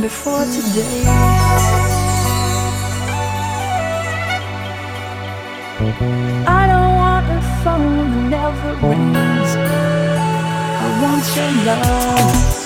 Before today, I don't want a phone that never rings. I want your love.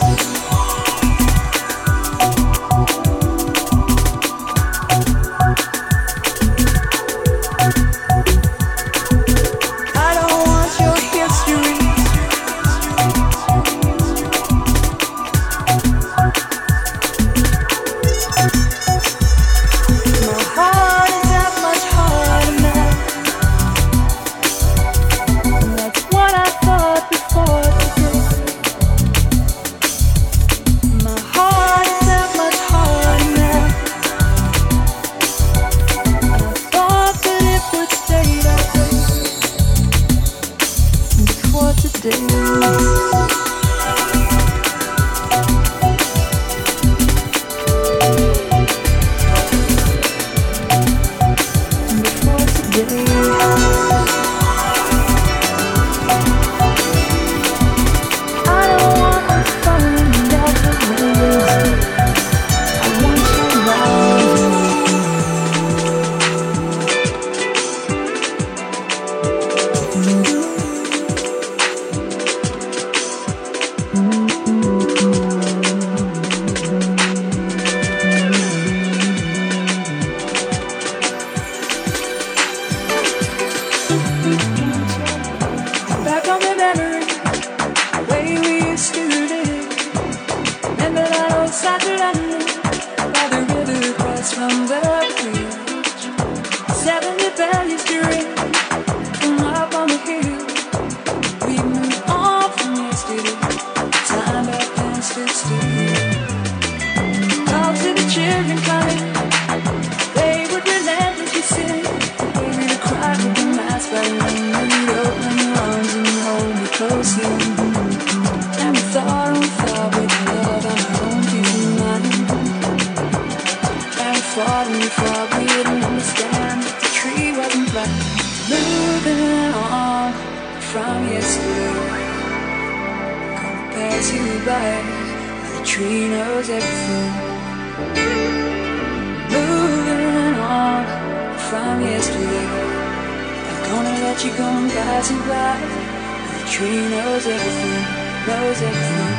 Tree knows everything, knows everything.